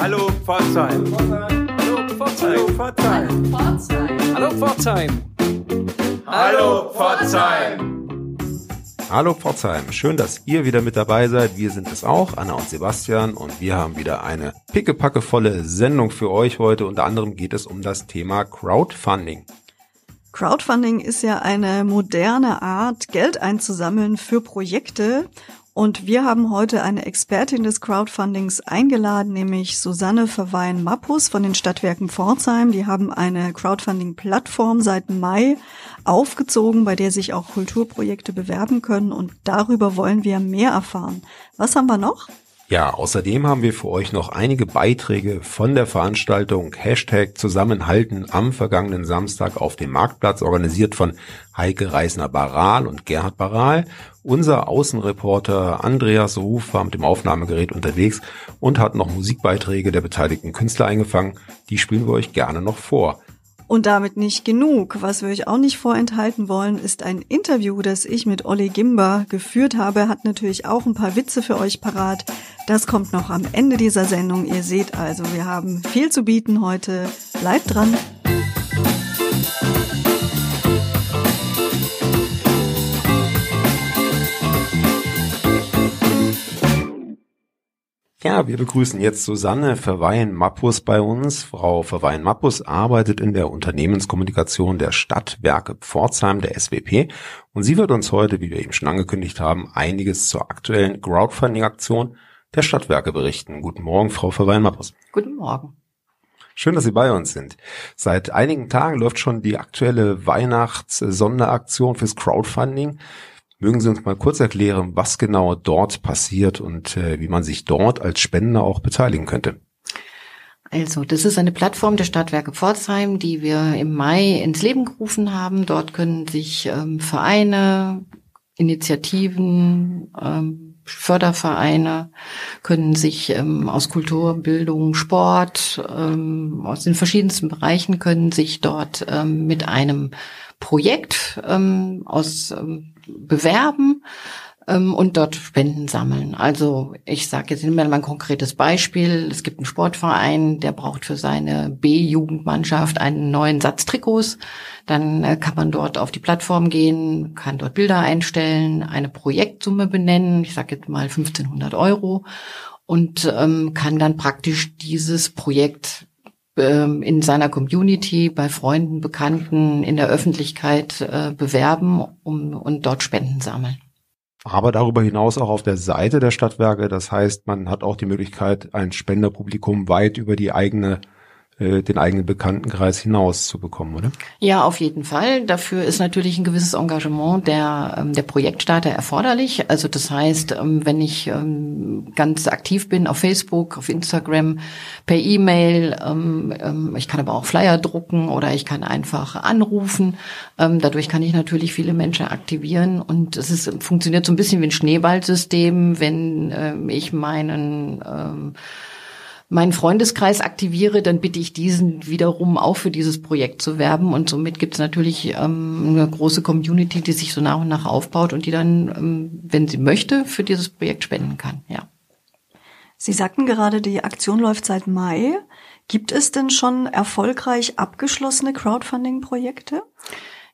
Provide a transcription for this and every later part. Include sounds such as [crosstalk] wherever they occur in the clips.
Hallo Pforzheim. Hallo Pforzheim. Hallo Pforzheim. Hallo Pforzheim. Hallo Pforzheim, schön, dass ihr wieder mit dabei seid. Wir sind es auch, Anna und Sebastian, und wir haben wieder eine pickepackevolle Sendung für euch heute. Unter anderem geht es um das Thema Crowdfunding. Crowdfunding ist ja eine moderne Art, Geld einzusammeln für Projekte. Und wir haben heute eine Expertin des Crowdfundings eingeladen, nämlich Susanne Verweyen-Mappus von den Stadtwerken Pforzheim. Die haben eine Crowdfunding-Plattform seit Mai aufgezogen, bei der sich auch Kulturprojekte bewerben können. Und darüber wollen wir mehr erfahren. Was haben wir noch? Ja, außerdem haben wir für euch noch einige Beiträge von der Veranstaltung Hashtag Zusammenhalten am vergangenen Samstag auf dem Marktplatz, organisiert von Heike Reisner-Baral und Gerhard Baral. Unser Außenreporter Andreas Ruf war mit dem Aufnahmegerät unterwegs und hat noch Musikbeiträge der beteiligten Künstler eingefangen. Die spielen wir euch gerne noch vor. Und damit nicht genug. Was wir euch auch nicht vorenthalten wollen, ist ein Interview, das ich mit Olli Gimba geführt habe. Hat natürlich auch ein paar Witze für euch parat. Das kommt noch am Ende dieser Sendung. Ihr seht also, wir haben viel zu bieten heute. Bleibt dran. Ja, wir begrüßen jetzt Susanne Verweyen-Mappus bei uns. Frau Verweyen-Mappus arbeitet in der Unternehmenskommunikation der Stadtwerke Pforzheim, der SWP. Und sie wird uns heute, wie wir eben schon angekündigt haben, einiges zur aktuellen Crowdfunding-Aktion der Stadtwerke berichten. Guten Morgen, Frau Verweyen-Mappus. Guten Morgen. Schön, dass Sie bei uns sind. Seit einigen Tagen läuft schon die aktuelle Weihnachts-Sonderaktion fürs Crowdfunding. Mögen Sie uns mal kurz erklären, was genau dort passiert und äh, wie man sich dort als Spender auch beteiligen könnte? Also, das ist eine Plattform der Stadtwerke Pforzheim, die wir im Mai ins Leben gerufen haben. Dort können sich ähm, Vereine, Initiativen, ähm, Fördervereine können sich ähm, aus Kultur, Bildung, Sport, ähm, aus den verschiedensten Bereichen können sich dort ähm, mit einem Projekt ähm, aus ähm, bewerben ähm, und dort Spenden sammeln. Also ich sage jetzt mal ein konkretes Beispiel. Es gibt einen Sportverein, der braucht für seine B-Jugendmannschaft einen neuen Satz Trikots. Dann äh, kann man dort auf die Plattform gehen, kann dort Bilder einstellen, eine Projektsumme benennen. Ich sage jetzt mal 1500 Euro und ähm, kann dann praktisch dieses Projekt ähm, in seiner Community, bei Freunden, Bekannten, in der Öffentlichkeit äh, bewerben um, und dort Spenden sammeln. Aber darüber hinaus auch auf der Seite der Stadtwerke. Das heißt, man hat auch die Möglichkeit, ein Spenderpublikum weit über die eigene äh, den eigenen Bekanntenkreis hinaus zu bekommen, oder? Ja, auf jeden Fall. Dafür ist natürlich ein gewisses Engagement der, ähm, der Projektstarter erforderlich. Also das heißt, ähm, wenn ich ähm, ganz aktiv bin auf Facebook, auf Instagram, per E-Mail, ich kann aber auch Flyer drucken oder ich kann einfach anrufen. Dadurch kann ich natürlich viele Menschen aktivieren und es ist, funktioniert so ein bisschen wie ein Schneeballsystem, wenn ich meinen meinen Freundeskreis aktiviere, dann bitte ich diesen wiederum auch für dieses Projekt zu werben. Und somit gibt es natürlich ähm, eine große Community, die sich so nach und nach aufbaut und die dann, ähm, wenn sie möchte, für dieses Projekt spenden kann. Ja. Sie sagten gerade, die Aktion läuft seit Mai. Gibt es denn schon erfolgreich abgeschlossene Crowdfunding-Projekte?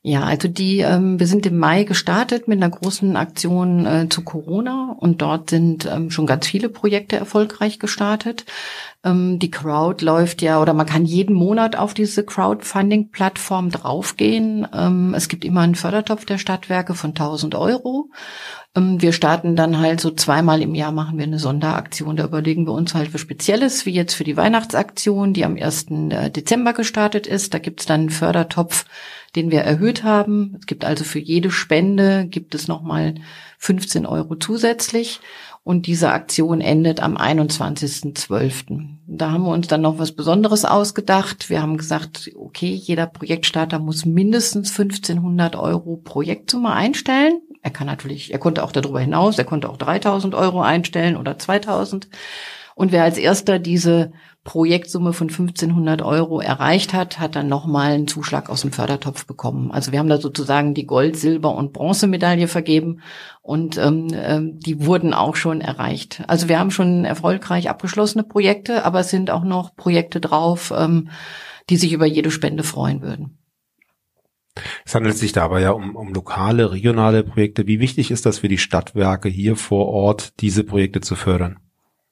Ja, also die, ähm, wir sind im Mai gestartet mit einer großen Aktion äh, zu Corona und dort sind ähm, schon ganz viele Projekte erfolgreich gestartet. Ähm, die Crowd läuft ja oder man kann jeden Monat auf diese Crowdfunding-Plattform draufgehen. Ähm, es gibt immer einen Fördertopf der Stadtwerke von 1000 Euro. Ähm, wir starten dann halt so zweimal im Jahr machen wir eine Sonderaktion. Da überlegen wir uns halt für Spezielles, wie jetzt für die Weihnachtsaktion, die am 1. Äh, Dezember gestartet ist. Da gibt's dann einen Fördertopf den wir erhöht haben. Es gibt also für jede Spende gibt es nochmal 15 Euro zusätzlich. Und diese Aktion endet am 21.12. Da haben wir uns dann noch was Besonderes ausgedacht. Wir haben gesagt, okay, jeder Projektstarter muss mindestens 1500 Euro Projektsumme einstellen. Er kann natürlich, er konnte auch darüber hinaus, er konnte auch 3000 Euro einstellen oder 2000. Und wer als erster diese Projektsumme von 1500 Euro erreicht hat, hat dann nochmal einen Zuschlag aus dem Fördertopf bekommen. Also wir haben da sozusagen die Gold-, Silber- und Bronzemedaille vergeben und ähm, ähm, die wurden auch schon erreicht. Also wir haben schon erfolgreich abgeschlossene Projekte, aber es sind auch noch Projekte drauf, ähm, die sich über jede Spende freuen würden. Es handelt sich dabei ja um, um lokale, regionale Projekte. Wie wichtig ist das für die Stadtwerke hier vor Ort, diese Projekte zu fördern?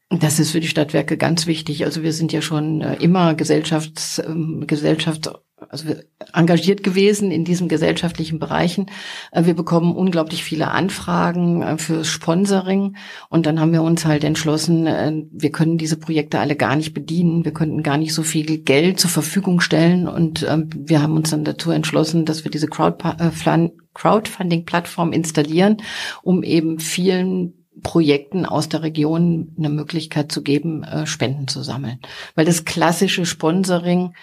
Das ist für die Stadtwerke ganz wichtig. Also wir sind ja schon äh, immer Gesellschafts, ähm, Gesellschaft, also engagiert gewesen in diesen gesellschaftlichen Bereichen. Äh, wir bekommen unglaublich viele Anfragen äh, für Sponsoring und dann haben wir uns halt entschlossen, wir können diese Projekte alle gar nicht bedienen. Wir könnten gar nicht so viel Geld zur Verfügung stellen und ähm, wir haben uns dann dazu entschlossen, dass wir diese Crowdfunding-Plattform installieren, um eben vielen Projekten aus der Region eine Möglichkeit zu geben, äh, Spenden zu sammeln. Weil das klassische Sponsoring,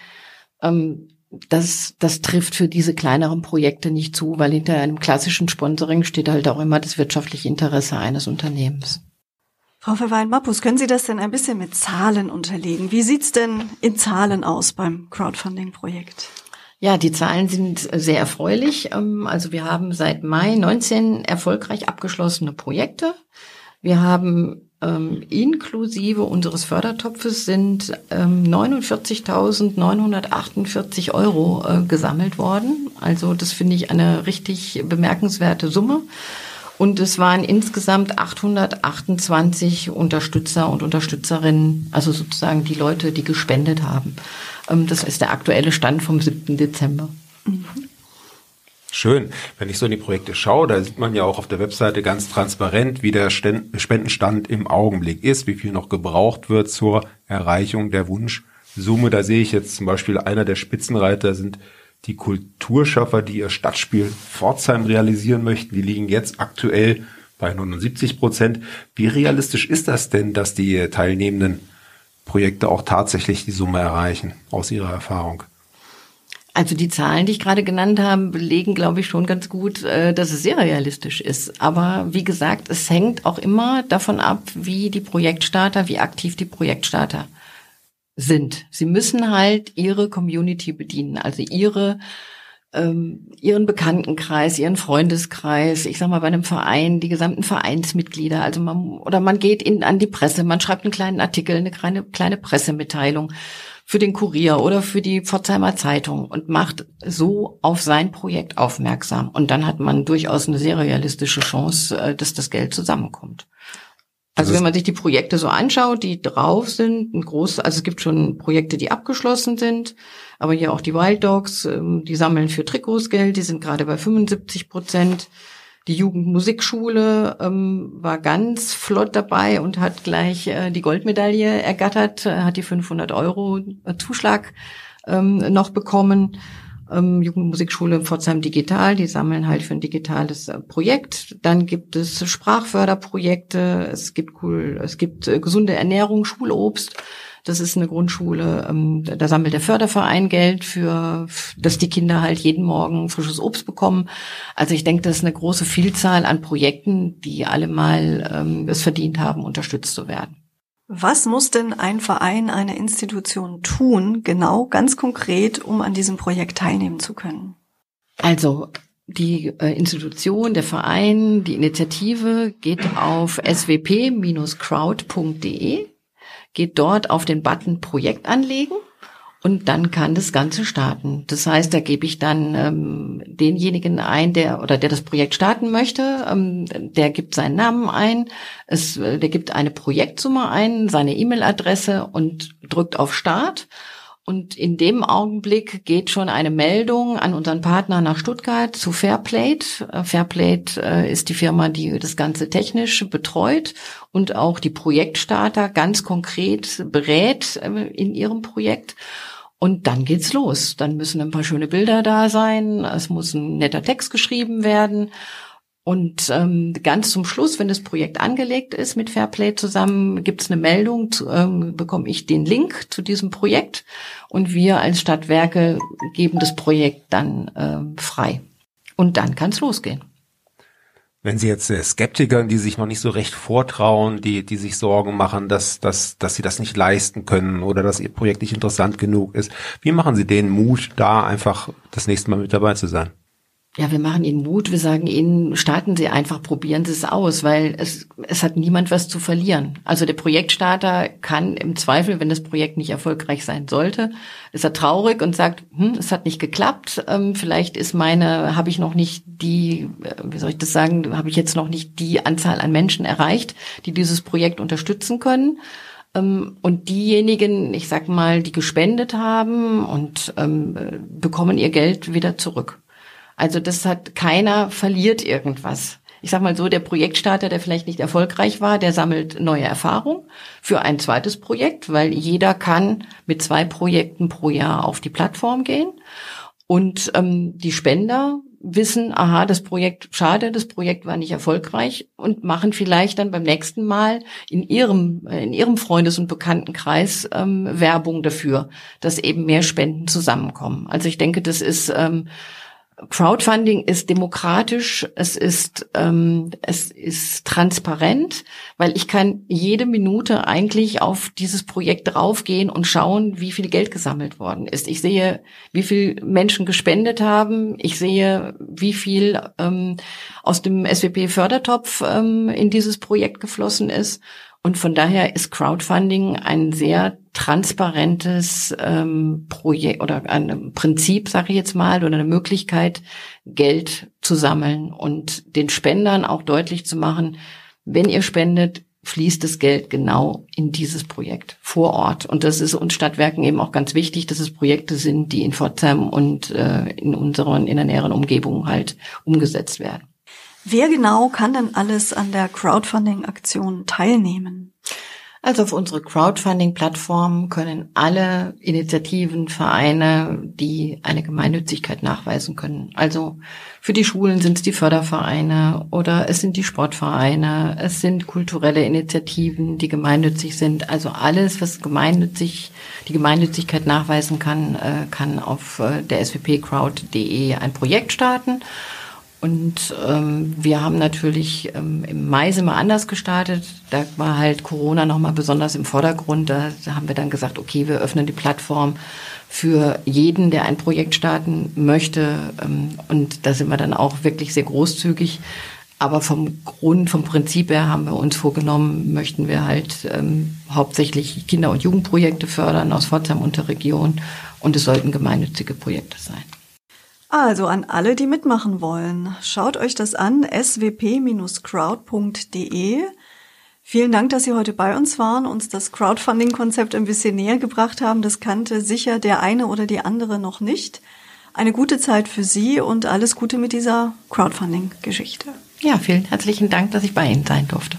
ähm, das, das trifft für diese kleineren Projekte nicht zu, weil hinter einem klassischen Sponsoring steht halt auch immer das wirtschaftliche Interesse eines Unternehmens. Frau Verwein-Mappus, können Sie das denn ein bisschen mit Zahlen unterlegen? Wie sieht's denn in Zahlen aus beim Crowdfunding-Projekt? Ja, die Zahlen sind sehr erfreulich. Ähm, also wir haben seit Mai 19 erfolgreich abgeschlossene Projekte. Wir haben ähm, inklusive unseres Fördertopfes sind ähm, 49.948 Euro äh, gesammelt worden. Also das finde ich eine richtig bemerkenswerte Summe. Und es waren insgesamt 828 Unterstützer und Unterstützerinnen, also sozusagen die Leute, die gespendet haben. Ähm, das ist der aktuelle Stand vom 7. Dezember. Mhm. Schön. Wenn ich so in die Projekte schaue, da sieht man ja auch auf der Webseite ganz transparent, wie der Spendenstand im Augenblick ist, wie viel noch gebraucht wird zur Erreichung der Wunschsumme. Da sehe ich jetzt zum Beispiel einer der Spitzenreiter sind die Kulturschaffer, die ihr Stadtspiel Pforzheim realisieren möchten. Die liegen jetzt aktuell bei 79 Prozent. Wie realistisch ist das denn, dass die teilnehmenden Projekte auch tatsächlich die Summe erreichen, aus Ihrer Erfahrung? Also die Zahlen, die ich gerade genannt habe, belegen, glaube ich, schon ganz gut, äh, dass es sehr realistisch ist. Aber wie gesagt, es hängt auch immer davon ab, wie die Projektstarter, wie aktiv die Projektstarter sind. Sie müssen halt ihre Community bedienen, also ihre ähm, ihren Bekanntenkreis, ihren Freundeskreis, ich sag mal bei einem Verein, die gesamten Vereinsmitglieder, also man oder man geht in, an die Presse, man schreibt einen kleinen Artikel, eine kleine, kleine Pressemitteilung für den Kurier oder für die Pforzheimer Zeitung und macht so auf sein Projekt aufmerksam. Und dann hat man durchaus eine sehr realistische Chance, äh, dass das Geld zusammenkommt. Also wenn man sich die Projekte so anschaut, die drauf sind, ein groß, also es gibt schon Projekte, die abgeschlossen sind, aber hier auch die Wild Dogs, ähm, die sammeln für Trikots Geld, die sind gerade bei 75 Prozent. Die Jugendmusikschule ähm, war ganz flott dabei und hat gleich äh, die Goldmedaille ergattert, äh, hat die 500 Euro äh, Zuschlag ähm, noch bekommen. Ähm, Jugendmusikschule Pforzheim Digital, die sammeln halt für ein digitales äh, Projekt. Dann gibt es Sprachförderprojekte, es gibt cool, es gibt äh, gesunde Ernährung, Schulobst. Das ist eine Grundschule, ähm, da sammelt der Förderverein Geld für, dass die Kinder halt jeden Morgen frisches Obst bekommen. Also ich denke, das ist eine große Vielzahl an Projekten, die alle mal ähm, es verdient haben, unterstützt zu werden. Was muss denn ein Verein, eine Institution tun, genau, ganz konkret, um an diesem Projekt teilnehmen zu können? Also die äh, Institution, der Verein, die Initiative geht auf swp-crowd.de geht dort auf den Button Projekt anlegen und dann kann das Ganze starten. Das heißt, da gebe ich dann ähm, denjenigen ein, der oder der das Projekt starten möchte, ähm, der gibt seinen Namen ein, es, äh, der gibt eine Projektsumme ein, seine E-Mail-Adresse und drückt auf Start. Und in dem Augenblick geht schon eine Meldung an unseren Partner nach Stuttgart zu Fairplate. Äh, Fairplate äh, ist die Firma, die das Ganze technisch betreut und auch die Projektstarter ganz konkret berät in ihrem Projekt. Und dann geht's los. Dann müssen ein paar schöne Bilder da sein. Es muss ein netter Text geschrieben werden. Und ähm, ganz zum Schluss, wenn das Projekt angelegt ist mit Fairplay zusammen, gibt es eine Meldung, zu, ähm, bekomme ich den Link zu diesem Projekt und wir als Stadtwerke geben das Projekt dann ähm, frei. Und dann kann es losgehen. Wenn Sie jetzt äh, Skeptikern, die sich noch nicht so recht vortrauen, die, die sich Sorgen machen, dass, dass, dass sie das nicht leisten können oder dass ihr Projekt nicht interessant genug ist, wie machen Sie denen Mut, da einfach das nächste Mal mit dabei zu sein? Ja, wir machen Ihnen Mut. Wir sagen Ihnen, starten Sie einfach, probieren Sie es aus, weil es, es hat niemand was zu verlieren. Also der Projektstarter kann im Zweifel, wenn das Projekt nicht erfolgreich sein sollte, ist er traurig und sagt, hm, es hat nicht geklappt. Ähm, vielleicht ist meine, habe ich noch nicht die, äh, wie soll ich das sagen, habe ich jetzt noch nicht die Anzahl an Menschen erreicht, die dieses Projekt unterstützen können. Ähm, und diejenigen, ich sag mal, die gespendet haben und ähm, bekommen ihr Geld wieder zurück. Also das hat keiner verliert irgendwas. Ich sag mal so, der Projektstarter, der vielleicht nicht erfolgreich war, der sammelt neue Erfahrung für ein zweites Projekt, weil jeder kann mit zwei Projekten pro Jahr auf die Plattform gehen. Und ähm, die Spender wissen, aha, das Projekt, schade, das Projekt war nicht erfolgreich und machen vielleicht dann beim nächsten Mal in ihrem, in ihrem Freundes- und Bekanntenkreis ähm, Werbung dafür, dass eben mehr Spenden zusammenkommen. Also ich denke, das ist ähm, Crowdfunding ist demokratisch, es ist ähm, es ist transparent, weil ich kann jede Minute eigentlich auf dieses Projekt draufgehen und schauen, wie viel Geld gesammelt worden ist. Ich sehe, wie viel Menschen gespendet haben. Ich sehe, wie viel ähm, aus dem SWP Fördertopf ähm, in dieses Projekt geflossen ist. Und von daher ist Crowdfunding ein sehr transparentes ähm, Projekt oder ein Prinzip, sage ich jetzt mal, oder eine Möglichkeit, Geld zu sammeln und den Spendern auch deutlich zu machen, wenn ihr spendet, fließt das Geld genau in dieses Projekt vor Ort. Und das ist uns Stadtwerken eben auch ganz wichtig, dass es Projekte sind, die in Pforzheim und äh, in unseren, in der näheren Umgebung halt umgesetzt werden. Wer genau kann denn alles an der Crowdfunding-Aktion teilnehmen? Also auf unsere Crowdfunding-Plattform können alle Initiativen, Vereine, die eine Gemeinnützigkeit nachweisen können. Also für die Schulen sind es die Fördervereine oder es sind die Sportvereine, es sind kulturelle Initiativen, die gemeinnützig sind. Also alles, was gemeinnützig, die Gemeinnützigkeit nachweisen kann, äh, kann auf äh, der swpcrowd.de ein Projekt starten. Und ähm, wir haben natürlich ähm, im Mai sind wir anders gestartet. Da war halt Corona nochmal besonders im Vordergrund. Da, haben wir dann gesagt, okay, wir öffnen die Plattform für jeden, der ein Projekt starten möchte. Ähm, und da sind wir dann auch wirklich sehr großzügig. Aber vom Grund, vom Prinzip her haben wir uns vorgenommen, möchten wir halt ähm, hauptsächlich Kinder- und Jugendprojekte fördern aus Pforzheim und der Region. Und es sollten gemeinnützige Projekte sein. Also an alle, die mitmachen wollen, schaut euch das an, swp-crowd.de. Vielen Dank, dass Sie heute bei uns waren, uns das Crowdfunding-Konzept ein bisschen näher gebracht haben. Das kannte sicher der eine oder die andere noch nicht. Eine gute Zeit für Sie und alles Gute mit dieser Crowdfunding-Geschichte. Ja, vielen herzlichen Dank, dass ich bei Ihnen sein durfte.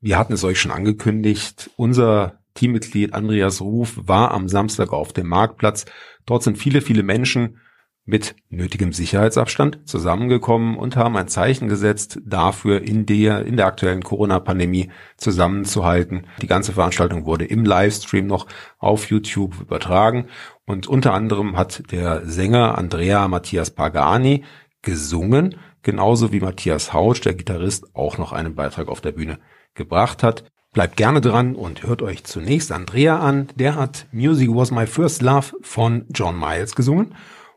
Wir hatten es euch schon angekündigt. Unser Teammitglied Andreas Ruf war am Samstag auf dem Marktplatz. Dort sind viele, viele Menschen mit nötigem Sicherheitsabstand zusammengekommen und haben ein Zeichen gesetzt, dafür in der, in der aktuellen Corona-Pandemie zusammenzuhalten. Die ganze Veranstaltung wurde im Livestream noch auf YouTube übertragen und unter anderem hat der Sänger Andrea Matthias Pagani gesungen, genauso wie Matthias Hautsch, der Gitarrist, auch noch einen Beitrag auf der Bühne gebracht hat. Bleibt gerne dran und hört euch zunächst Andrea an. Der hat Music Was My First Love von John Miles gesungen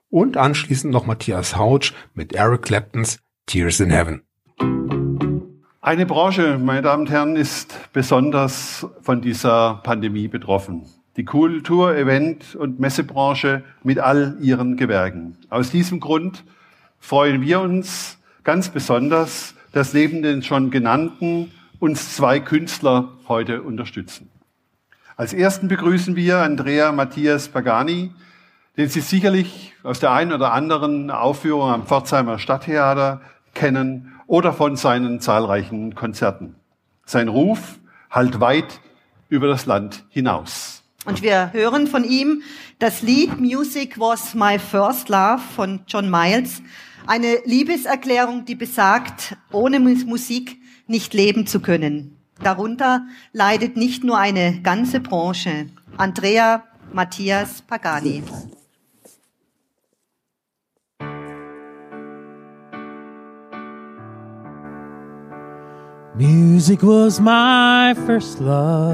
und anschließend noch Matthias Hautsch mit Eric Claptons Tears in Heaven. Eine Branche, meine Damen und Herren, ist besonders von dieser Pandemie betroffen. Die Kultur-, Event- und Messebranche mit all ihren Gewerken. Aus diesem Grund freuen wir uns ganz besonders, dass neben den schon genannten uns zwei Künstler heute unterstützen. Als ersten begrüßen wir Andrea Matthias Pagani, den Sie sicherlich aus der einen oder anderen Aufführung am Pforzheimer Stadttheater kennen oder von seinen zahlreichen Konzerten. Sein Ruf halt weit über das Land hinaus. Und wir hören von ihm das Lied Music Was My First Love von John Miles. Eine Liebeserklärung, die besagt, ohne Musik nicht leben zu können. Darunter leidet nicht nur eine ganze Branche. Andrea Matthias Pagani. Music was my first love,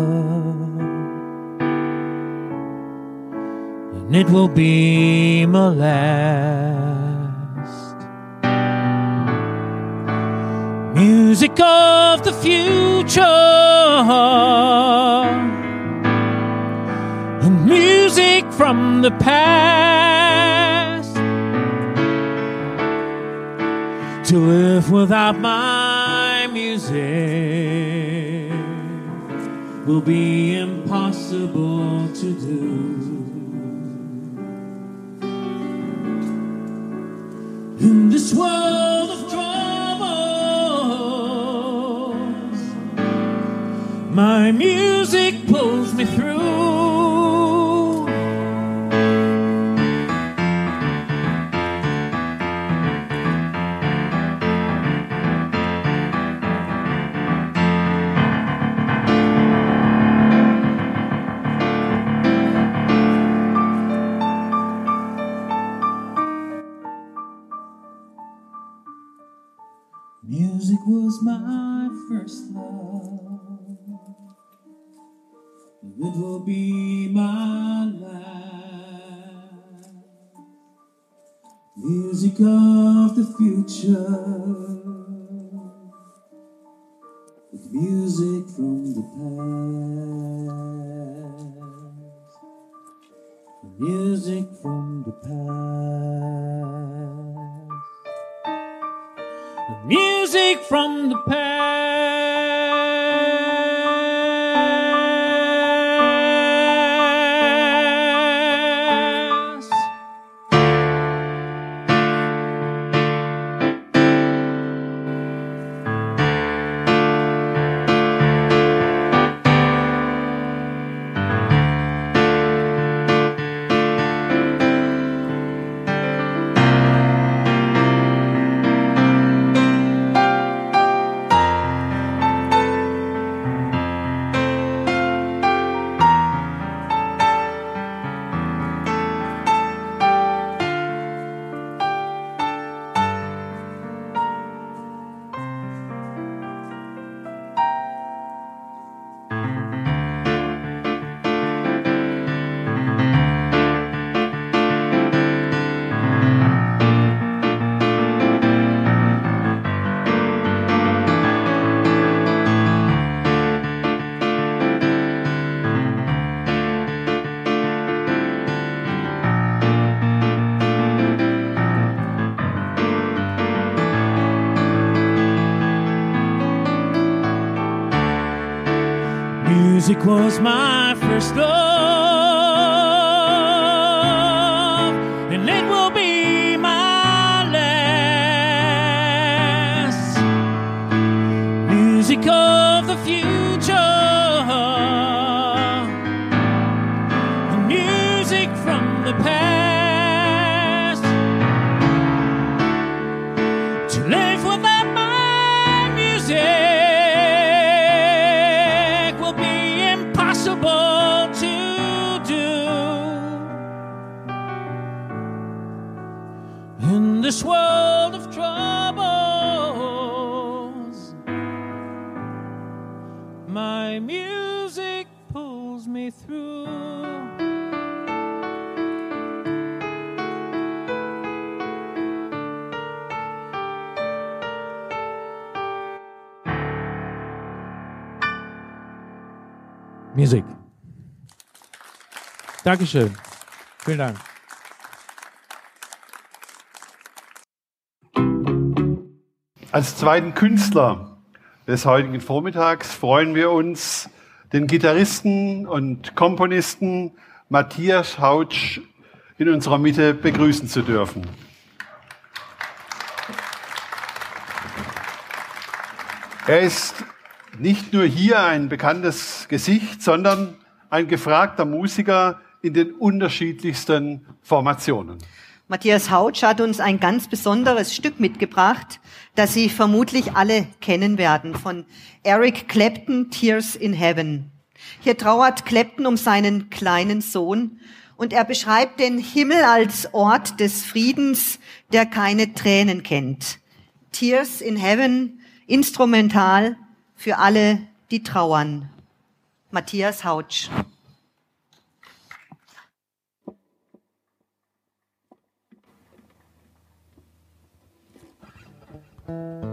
and it will be my last. Music of the future, and music from the past. To live without my music will be impossible to do. In this world my music pulls me through. Music was my first love. And it will be my last. Music of the future. Dankeschön. Vielen Dank. Als zweiten Künstler des heutigen Vormittags freuen wir uns, den Gitarristen und Komponisten Matthias Hautsch in unserer Mitte begrüßen zu dürfen. Er ist nicht nur hier ein bekanntes Gesicht, sondern ein gefragter Musiker in den unterschiedlichsten Formationen. Matthias Hautsch hat uns ein ganz besonderes Stück mitgebracht, das Sie vermutlich alle kennen werden, von Eric Clapton, Tears in Heaven. Hier trauert Clapton um seinen kleinen Sohn und er beschreibt den Himmel als Ort des Friedens, der keine Tränen kennt. Tears in Heaven, instrumental für alle, die trauern. Matthias Hautsch. Nach so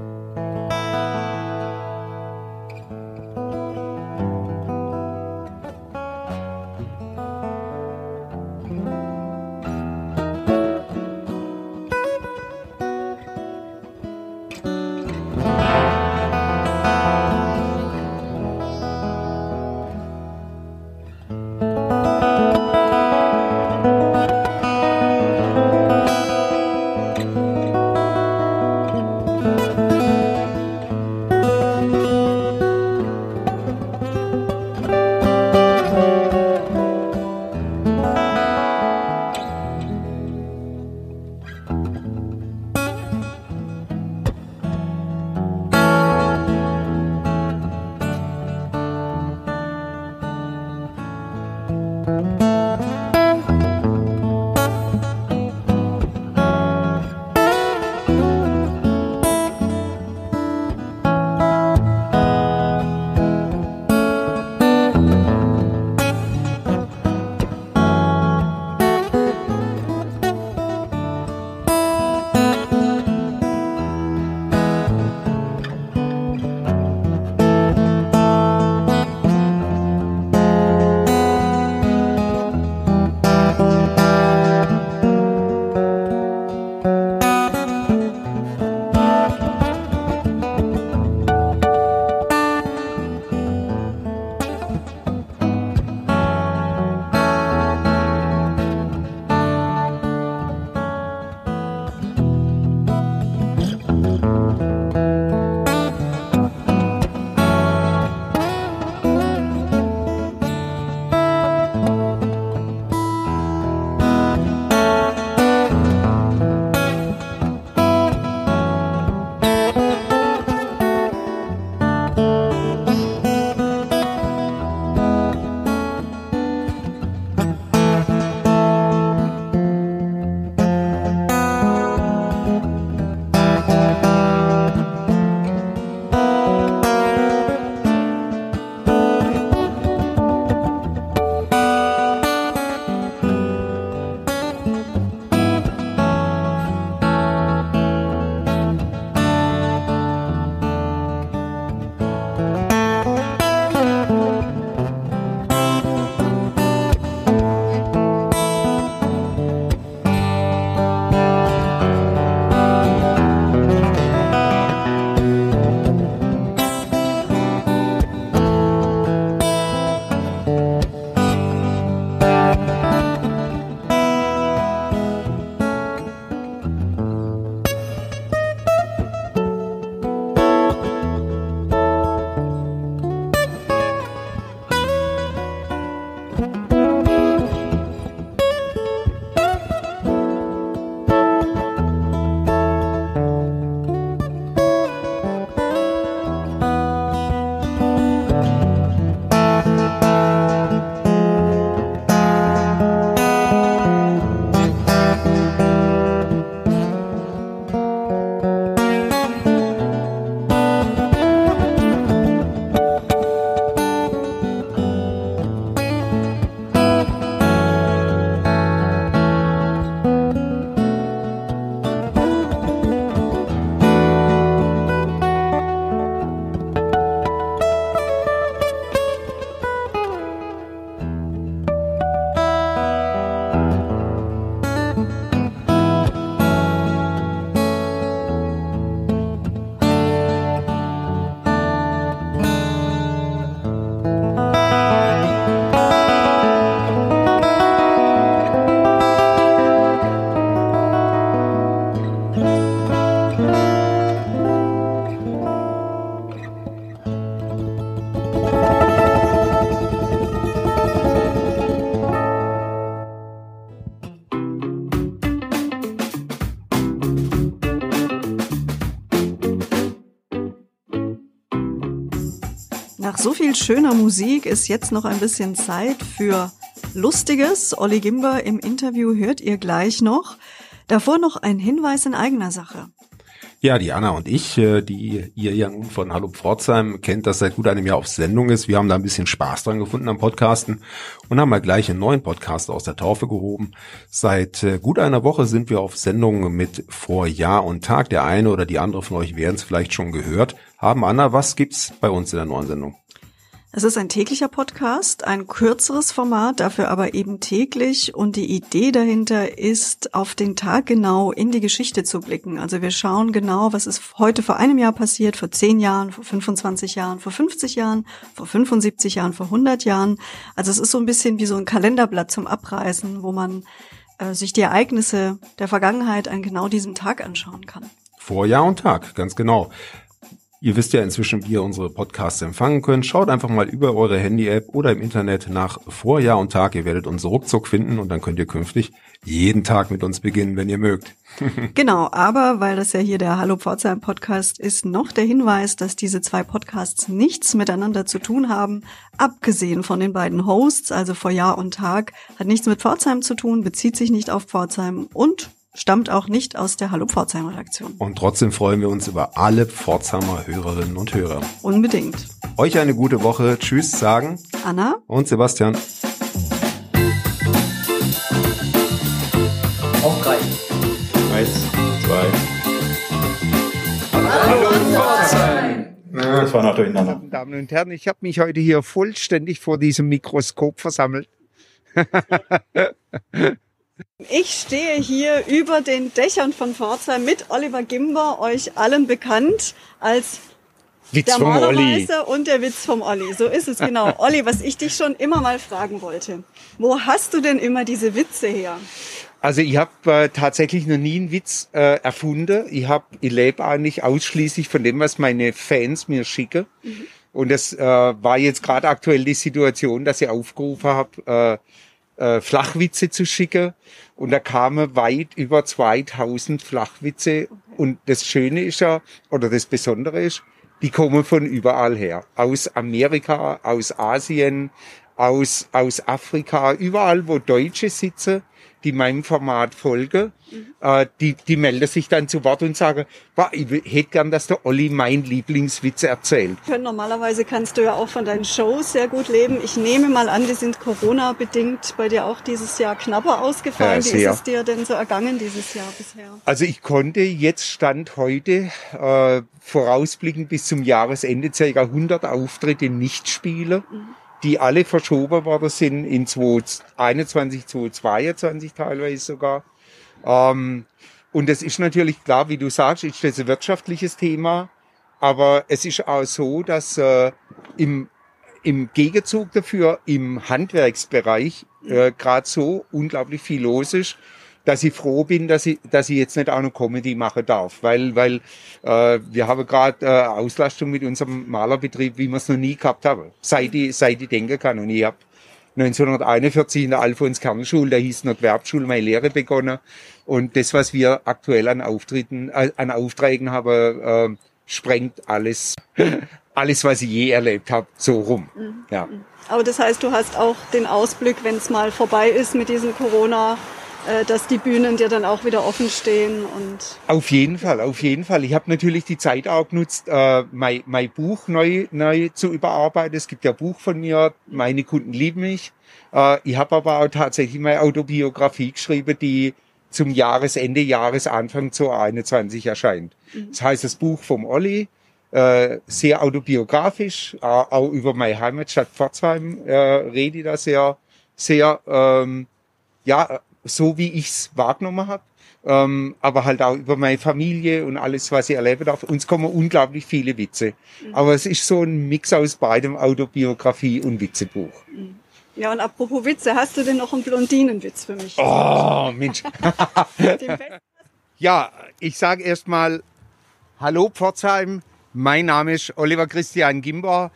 schöner Musik ist jetzt noch ein bisschen Zeit für Lustiges. Olli Gimber im Interview hört ihr gleich noch. Davor noch ein Hinweis in eigener Sache. Ja, die Anna und ich, äh, die ihr ja nun von Hallo Pforzheim kennt, das seit gut einem Jahr auf Sendung ist. Wir haben da ein bisschen Spaß dran gefunden am Podcasten und haben mal gleich einen neuen Podcast aus der Taufe gehoben. Seit äh, gut einer Woche sind wir auf Sendung mit Vor Jahr und Tag. Der eine oder die andere von euch werden es vielleicht schon gehört haben. Anna, was gibt's bei uns in der neuen Sendung? Es ist ein täglicher Podcast, ein kürzeres Format, dafür aber eben täglich. Und die Idee dahinter ist, auf den Tag genau in die Geschichte zu blicken. Also wir schauen genau, was ist heute vor einem Jahr passiert, vor zehn Jahren, vor 25 Jahren, vor 50 Jahren, vor 75 Jahren, vor 100 Jahren. Also es ist so ein bisschen wie so ein Kalenderblatt zum Abreißen, wo man äh, sich die Ereignisse der Vergangenheit an genau diesem Tag anschauen kann. Vor Jahr und Tag, ganz genau. Ihr wisst ja inzwischen, wie ihr unsere Podcasts empfangen könnt. Schaut einfach mal über eure Handy-App oder im Internet nach Vorjahr und Tag. Ihr werdet uns ruckzuck finden und dann könnt ihr künftig jeden Tag mit uns beginnen, wenn ihr mögt. [laughs] genau, aber weil das ja hier der Hallo Pforzheim Podcast ist, noch der Hinweis, dass diese zwei Podcasts nichts miteinander zu tun haben, abgesehen von den beiden Hosts, also Vorjahr und Tag, hat nichts mit Pforzheim zu tun, bezieht sich nicht auf Pforzheim und stammt auch nicht aus der Hallo Pforzheim Redaktion. Und trotzdem freuen wir uns über alle Pforzheimer Hörerinnen und Hörer. Unbedingt. Euch eine gute Woche. Tschüss sagen Anna und Sebastian. Auf drei. Eins, zwei. Hallo Pforzheim. Das war noch durcheinander. Meine Damen und Herren, ich habe mich heute hier vollständig vor diesem Mikroskop versammelt. [laughs] Ich stehe hier über den Dächern von Pforzheim mit Oliver Gimber, euch allen bekannt als Witz der. Malermeister und der Witz vom Olli. So ist es genau. [laughs] Olli, was ich dich schon immer mal fragen wollte. Wo hast du denn immer diese Witze her? Also ich habe äh, tatsächlich noch nie einen Witz äh, erfunden. Ich hab, ich lebe eigentlich ausschließlich von dem, was meine Fans mir schicken. Und das äh, war jetzt gerade aktuell die Situation, dass ich aufgerufen habe, äh, äh, Flachwitze zu schicken. Und da kamen weit über 2000 Flachwitze. Und das Schöne ist ja, oder das Besondere ist, die kommen von überall her. Aus Amerika, aus Asien, aus, aus Afrika, überall, wo Deutsche sitzen, die meinem Format folgen, äh, die, die melden sich dann zu Wort und sagen, "Boah, ich hätte gern, dass der Olli mein Lieblingswitz erzählt. Normalerweise kannst du ja auch von deinen Shows sehr gut leben. Ich nehme mal an, die sind Corona-bedingt bei dir auch dieses Jahr knapper ausgefallen. Ja, Wie ist es dir denn so ergangen dieses Jahr bisher? Also ich konnte jetzt Stand heute äh, vorausblickend bis zum Jahresende ca. 100 Auftritte nicht spielen, die alle verschoben worden sind in 2021, 2022 teilweise sogar. Ähm, und das ist natürlich klar, wie du sagst, ist das ein wirtschaftliches Thema, aber es ist auch so, dass äh, im im Gegenzug dafür im Handwerksbereich äh, gerade so unglaublich viel los ist, dass ich froh bin, dass ich, dass ich jetzt nicht auch noch Comedy machen darf, weil, weil äh, wir haben gerade äh, Auslastung mit unserem Malerbetrieb, wie wir es noch nie gehabt haben, seit ich, seit ich denken kann. Und ich habe 1941 in der Alfons Kernschule, da hieß noch Gewerbeschule, meine Lehre begonnen. Und das, was wir aktuell an Auftritten, äh, an Aufträgen haben, äh, sprengt alles, [laughs] alles, was ich je erlebt habe, so rum. Ja. Aber das heißt, du hast auch den Ausblick, wenn es mal vorbei ist mit diesem Corona, dass die Bühnen dir dann auch wieder offen stehen und Auf jeden Fall, auf jeden Fall. Ich habe natürlich die Zeit auch genutzt, äh, mein, mein Buch neu, neu zu überarbeiten. Es gibt ja ein Buch von mir, meine Kunden lieben mich. Äh, ich habe aber auch tatsächlich meine Autobiografie geschrieben, die zum Jahresende, Jahresanfang 2021 erscheint. Das heißt, das Buch vom Olli, äh, sehr autobiografisch, äh, auch über meine Heimatstadt Pforzheim äh, rede ich da sehr, sehr, ähm, ja, so wie ich's wahrgenommen habe ähm, aber halt auch über meine Familie und alles, was ich erleben darf. Uns kommen unglaublich viele Witze. Aber es ist so ein Mix aus beidem, Autobiografie und Witzebuch. ja. Und apropos Witze, hast du denn noch einen Blondinenwitz für mich? Oh, Mensch. [laughs] [laughs] Ja, ich sage erstmal Hallo Pforzheim. Mein Name ist Oliver Christian Gimber.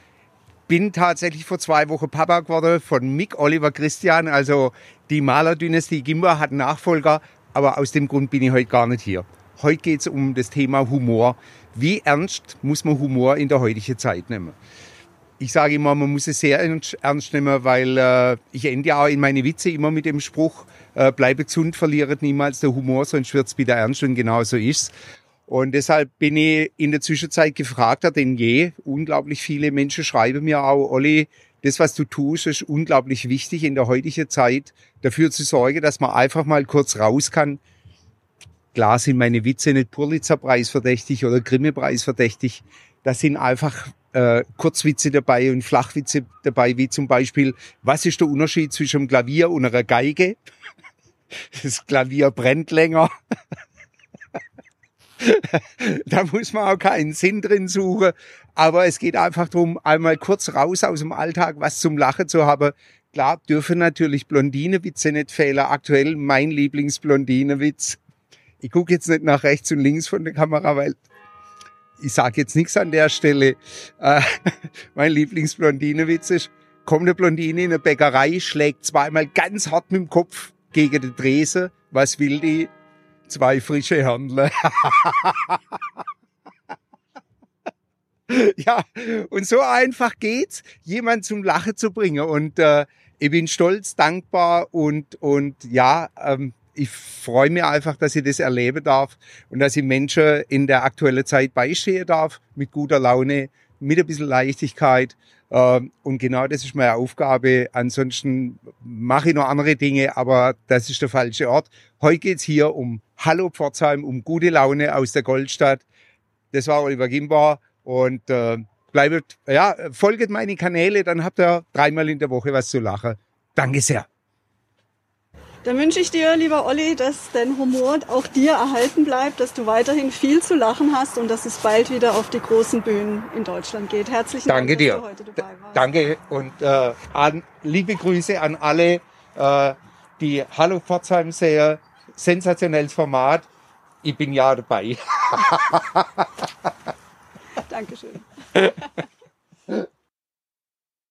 Bin tatsächlich vor zwei Wochen Papa geworden von Mick Oliver Christian. Also die Malerdynastie Gimber hat einen Nachfolger. Aber aus dem Grund bin ich heute gar nicht hier. Heute geht es um das Thema Humor. Wie ernst muss man Humor in der heutigen Zeit nehmen? Ich sage immer, man muss es sehr ernst nehmen, weil äh, ich ende ja auch in meine Witze immer mit dem Spruch, äh, bleibe gesund, verliere niemals der Humor, sonst wird's wieder ernst und genau so ist's. Und deshalb bin ich in der Zwischenzeit gefragter denn je. Unglaublich viele Menschen schreiben mir auch, Olli, das, was du tust, ist unglaublich wichtig in der heutigen Zeit, dafür zu sorgen, dass man einfach mal kurz raus kann. Klar sind meine Witze nicht Pulitzer-Preis verdächtig oder Grimme-Preis verdächtig. Da sind einfach äh, Kurzwitze dabei und Flachwitze dabei, wie zum Beispiel, was ist der Unterschied zwischen einem Klavier und einer Geige? [laughs] Das Klavier brennt länger. [laughs] da muss man auch keinen Sinn drin suchen. Aber es geht einfach darum, einmal kurz raus aus dem Alltag, was zum Lachen zu haben. Klar dürfen natürlich Blondinewitze nicht fehlen. Aktuell mein Lieblingsblondinewitz. Ich gucke jetzt nicht nach rechts und links von der Kamera, weil ich sage jetzt nichts an der Stelle. Äh, [laughs] mein Lieblingsblondinewitz ist, kommt eine Blondine in eine Bäckerei, schlägt zweimal ganz hart mit dem Kopf gegen die Drese. Was will die? Zwei frische Handler. [laughs] ja, und so einfach geht's, jemand zum Lachen zu bringen. Und äh, ich bin stolz, dankbar und, und ja, ähm, ich freue mich einfach, dass ich das erleben darf und dass ich Menschen in der aktuellen Zeit beistehen darf, mit guter Laune, mit ein bisschen Leichtigkeit. Ähm, und genau das ist meine Aufgabe. Ansonsten mache ich noch andere Dinge, aber das ist der falsche Ort. Heute geht's hier um Hallo Pforzheim, um gute Laune aus der Goldstadt. Das war Oliver Gimbar und äh, bleibt, ja, folget meine Kanäle, dann habt ihr dreimal in der Woche was zu lachen. Danke sehr. Dann wünsche ich dir, lieber Olli, dass dein Humor auch dir erhalten bleibt, dass du weiterhin viel zu lachen hast und dass es bald wieder auf die großen Bühnen in Deutschland geht. Herzlichen Danke Dank, dir. dass du heute dabei warst. Danke und äh, an, liebe Grüße an alle, äh, die Hallo Pforzheim sehen. Sensationelles Format. Ich bin ja dabei. [laughs] Dankeschön. [laughs]